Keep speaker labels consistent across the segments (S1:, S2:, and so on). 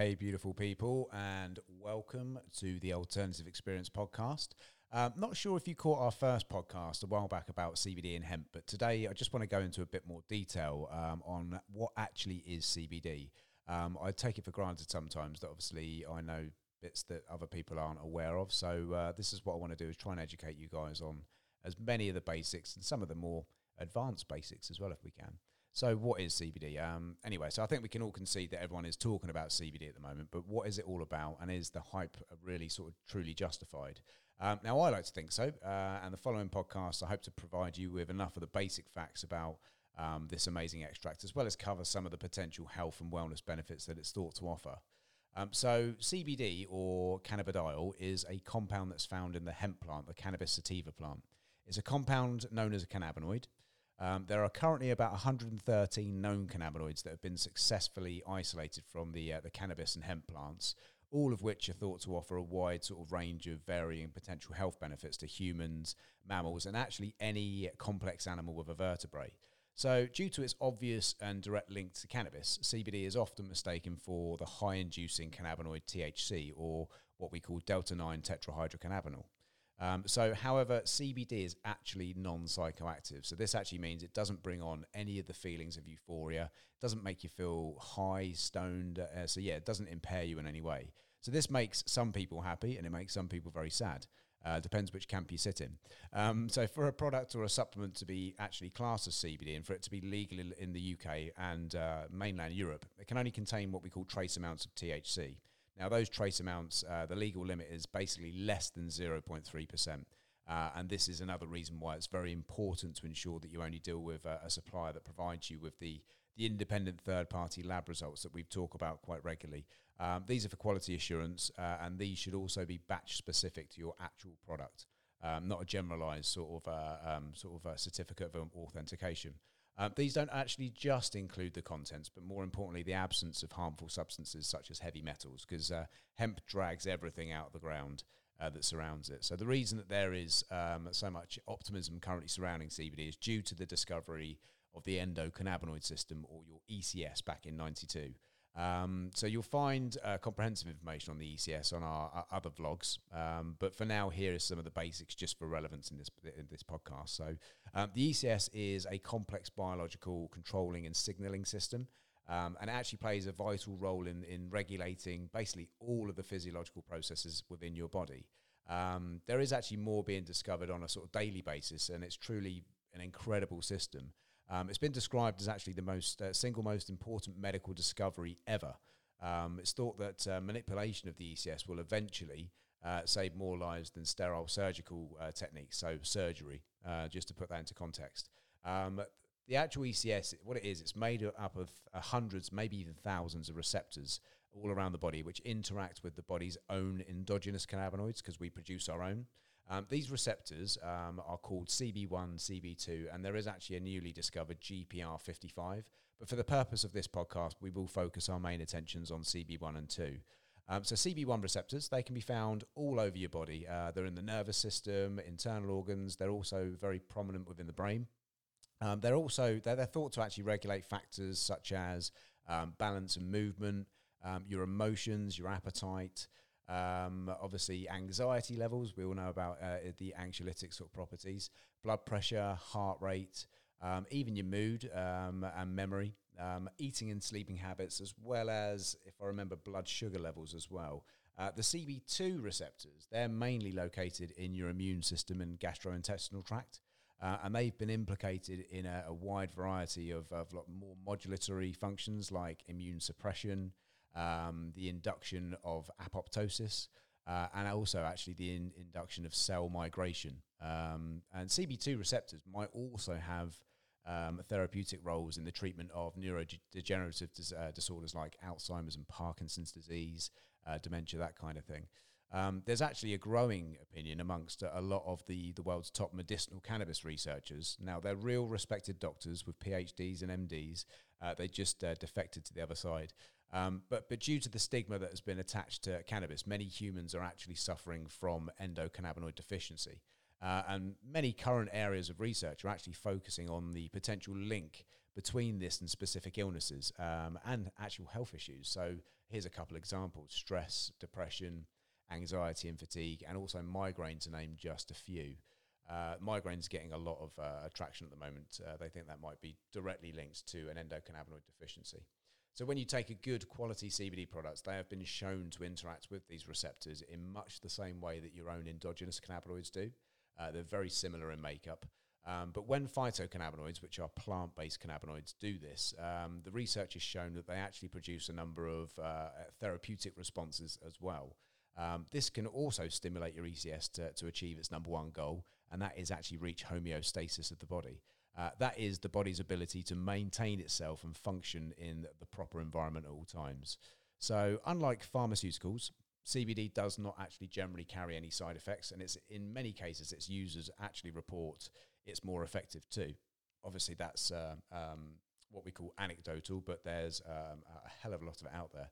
S1: Hey, beautiful people, and welcome to the Alternative Experience podcast. Um, not sure if you caught our first podcast a while back about CBD and hemp, but today I just want to go into a bit more detail um, on what actually is CBD. Um, I take it for granted sometimes that obviously I know bits that other people aren't aware of. So uh, this is what I want to do is try and educate you guys on as many of the basics and some of the more advanced basics as well if we can. So, what is CBD? Um, anyway, so I think we can all concede that everyone is talking about CBD at the moment, but what is it all about? And is the hype really sort of truly justified? Um, now, I like to think so. Uh, and the following podcast, I hope to provide you with enough of the basic facts about um, this amazing extract, as well as cover some of the potential health and wellness benefits that it's thought to offer. Um, so, CBD or cannabidiol is a compound that's found in the hemp plant, the cannabis sativa plant. It's a compound known as a cannabinoid. Um, there are currently about 113 known cannabinoids that have been successfully isolated from the uh, the cannabis and hemp plants, all of which are thought to offer a wide sort of range of varying potential health benefits to humans, mammals, and actually any complex animal with a vertebrae. So, due to its obvious and direct link to cannabis, CBD is often mistaken for the high inducing cannabinoid THC, or what we call delta 9 tetrahydrocannabinol. Um, so, however, CBD is actually non psychoactive. So, this actually means it doesn't bring on any of the feelings of euphoria, doesn't make you feel high, stoned. Uh, so, yeah, it doesn't impair you in any way. So, this makes some people happy and it makes some people very sad. Uh, depends which camp you sit in. Um, so, for a product or a supplement to be actually classed as CBD and for it to be legal in the UK and uh, mainland Europe, it can only contain what we call trace amounts of THC. Now, those trace amounts, uh, the legal limit is basically less than 0.3%. Uh, and this is another reason why it's very important to ensure that you only deal with a, supplier that provides you with the, the independent third party lab results that we talk about quite regularly. Um, these are for quality assurance, uh, and these should also be batch specific to your actual product, um, not a generalized sort of, uh, um, sort of certificate of authentication. Uh, these don't actually just include the contents, but more importantly, the absence of harmful substances such as heavy metals, because uh, hemp drags everything out of the ground uh, that surrounds it. So, the reason that there is um, so much optimism currently surrounding CBD is due to the discovery of the endocannabinoid system, or your ECS, back in 92. Um, so you'll find uh, comprehensive information on the ECS on our, our other vlogs. Um, but for now, here is some of the basics just for relevance in this in this podcast. So um, the ECS is a complex biological controlling and signaling system. Um, and actually plays a vital role in, in regulating basically all of the physiological processes within your body. Um, there is actually more being discovered on a sort of daily basis, and it's truly an incredible system. Um, it's been described as actually the most uh, single most important medical discovery ever. Um, it's thought that uh, manipulation of the ECS will eventually uh, save more lives than sterile surgical uh, techniques, so surgery, uh, just to put that into context. Um, the actual ECS, what it is, it's made up of uh, hundreds, maybe even thousands of receptors all around the body, which interact with the body's own endogenous cannabinoids because we produce our own. Um, these receptors um, are called CB1, CB2, and there is actually a newly discovered GPR55. But for the purpose of this podcast, we will focus our main attentions on CB1 and 2. Um, so CB1 receptors, they can be found all over your body. Uh, they're in the nervous system, internal organs. They're also very prominent within the brain. Um, they're also they're, they're, thought to actually regulate factors such as um, balance and movement, um, your emotions, your appetite. Um, obviously, anxiety levels. We all know about uh, the anxiolytic sort of properties, blood pressure, heart rate, um, even your mood um, and memory, um, eating and sleeping habits, as well as, if I remember, blood sugar levels as well. Uh, the CB2 receptors, they're mainly located in your immune system and gastrointestinal tract. Uh, and they've been implicated in a, a wide variety of, of more modulatory functions like immune suppression, um, the induction of apoptosis, uh, and also actually the in, induction of cell migration. Um, and CB2 receptors might also have um, therapeutic roles in the treatment of neurodegenerative dis- uh, disorders like Alzheimer's and Parkinson's disease, uh, dementia, that kind of thing. Um, there's actually a growing opinion amongst a lot of the, the world's top medicinal cannabis researchers. Now, they're real respected doctors with PhDs and MDs. Uh, they just uh, defected to the other side. Um, but, but due to the stigma that has been attached to cannabis, many humans are actually suffering from endocannabinoid deficiency. Uh, and many current areas of research are actually focusing on the potential link between this and specific illnesses um, and actual health issues. So here's a couple examples: stress, depression, anxiety, and fatigue, and also migraine, to name just a few. Uh, migraine's getting a lot of uh, attraction at the moment. Uh, they think that might be directly linked to an endocannabinoid deficiency. So when you take a good quality CBD products, they have been shown to interact with these receptors in much the same way that your own endogenous cannabinoids do. Uh, they're very similar in makeup. Um, but when phytocannabinoids, which are plant based cannabinoids, do this, um, the research has shown that they actually produce a number of uh, therapeutic responses as well. Um, this can also stimulate your ECS to, to achieve its number one goal, and that is actually reach homeostasis of the body. Uh, that is the body's ability to maintain itself and function in the proper environment at all times. So, unlike pharmaceuticals, CBD does not actually generally carry any side effects, and it's in many cases its users actually report it's more effective too. Obviously, that's uh, um, what we call anecdotal, but there's um, a hell of a lot of it out there.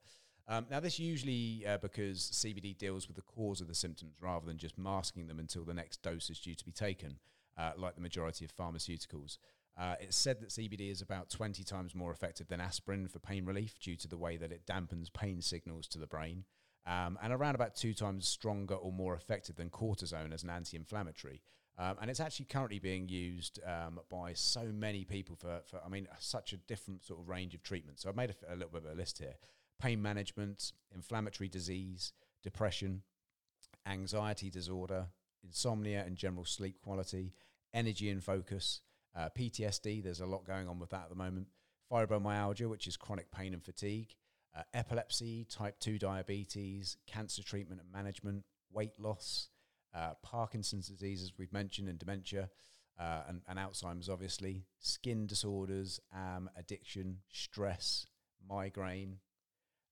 S1: Um, now, this usually uh, because CBD deals with the cause of the symptoms rather than just masking them until the next dose is due to be taken, uh, like the majority of pharmaceuticals. Uh, it's said that CBD is about 20 times more effective than aspirin for pain relief due to the way that it dampens pain signals to the brain, um, and around about two times stronger or more effective than cortisone as an anti inflammatory. Um, and it's actually currently being used um, by so many people for, for, I mean, such a different sort of range of treatments. So I've made a, a little bit of a list here pain management, inflammatory disease, depression, anxiety disorder, insomnia and general sleep quality, energy and focus, uh, PTSD. There's a lot going on with that at the moment. Fibromyalgia, which is chronic pain and fatigue, uh, epilepsy, type 2 diabetes, cancer treatment and management, weight loss, uh, Parkinson's disease, as we've mentioned, and dementia. Uh, and, and, Alzheimer's, obviously, skin disorders, um, addiction, stress, migraine,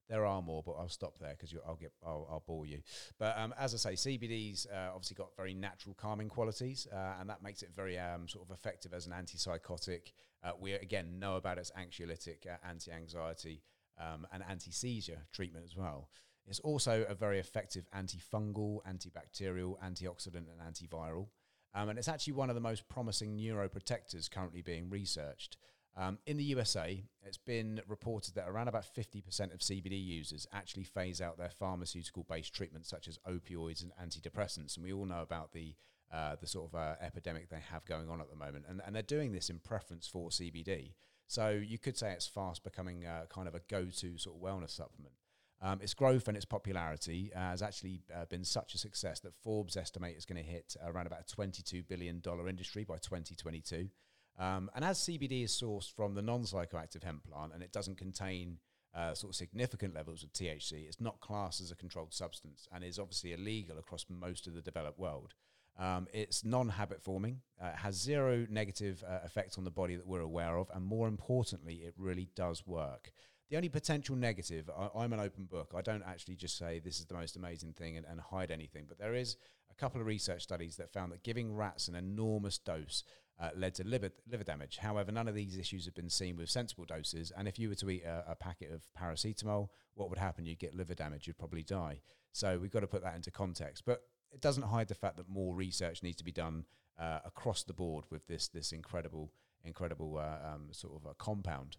S1: there are more, but I'll stop there because I'll get I'll, I'll, bore you. But um, as I say, CBD's uh, obviously got very natural calming qualities, uh, and that makes it very um, sort of effective as an antipsychotic. Uh, we again know about its anxiolytic, uh, anti-anxiety, um, and anti-seizure treatment as well. It's also a very effective antifungal, antibacterial, antioxidant, and antiviral. Um, and it's actually one of the most promising neuroprotectors currently being researched. Um, in the USA, it's been reported that around about 50% of CBD users actually phase out their pharmaceutical based treatments, such as opioids and antidepressants. And we all know about the, uh, the sort of uh, epidemic they have going on at the moment. And, and they're doing this in preference for CBD. So you could say it's fast becoming uh, kind of a go to sort of wellness supplement. Um, its growth and its popularity uh, has actually uh, been such a success that Forbes estimate is going to hit around about a $22 billion industry by 2022. Um, and as CBD is sourced from the non psychoactive hemp plant and it doesn't contain uh, sort of significant levels of THC, it's not classed as a controlled substance and is obviously illegal across most of the developed world. Um, it's non habit forming, uh, has zero negative uh, effect on the body that we're aware of, and more importantly, it really does work. The only potential negative, I, am an open book. I don't actually just say this is the most amazing thing and, and hide anything, but there is a couple of research studies that found that giving rats an enormous dose uh, led to liver, liver damage. However, none of these issues have been seen with sensible doses. And if you were to eat a, a, packet of paracetamol, what would happen? You'd get liver damage, you'd probably die. So we've got to put that into context. But it doesn't hide the fact that more research needs to be done uh, across the board with this, this incredible, incredible uh, um, sort of compound.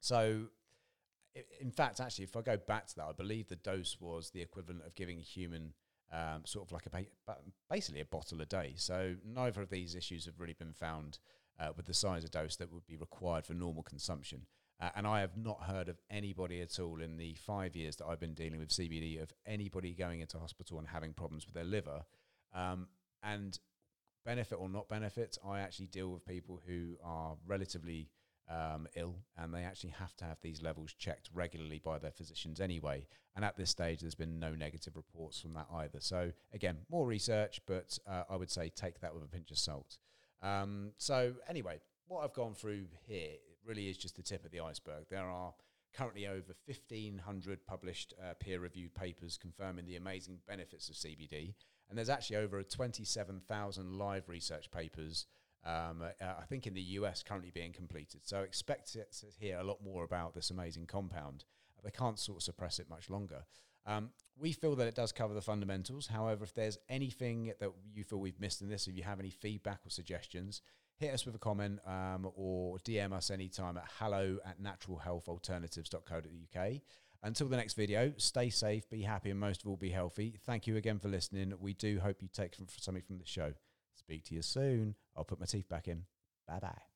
S1: So, in fact, actually, if I go back to that, I believe the dose was the equivalent of giving a human um, sort of like a ba- basically a bottle a day. So neither of these issues have really been found uh, with the size of dose that would be required for normal consumption. Uh, and I have not heard of anybody at all in the five years that I've been dealing with CBD of anybody going into hospital and having problems with their liver. Um, and benefit or not benefit, I actually deal with people who are relatively um, ill, and they actually have to have these levels checked regularly by their physicians anyway. And at this stage, there's been no negative reports from that either. So again, more research, but uh, I would say take that with a pinch of salt. Um, so anyway, what I've gone through here really is just the tip of the iceberg. There are currently over 1,500 published uh, peer-reviewed papers confirming the amazing benefits of CBD, and there's actually over 27,000 live research papers um, uh, I think in the US currently being completed. So expect to hear a lot more about this amazing compound. They can't sort of suppress it much longer. Um, we feel that it does cover the fundamentals. However, if there's anything that you feel we've missed in this, if you have any feedback or suggestions, hit us with a comment um, or DM us anytime at hello at naturalhealthalternatives.co.uk. Until the next video, stay safe, be happy, and most of all, be healthy. Thank you again for listening. We do hope you take something from the show. Speak to you soon. I'll put my teeth back in. Bye bye.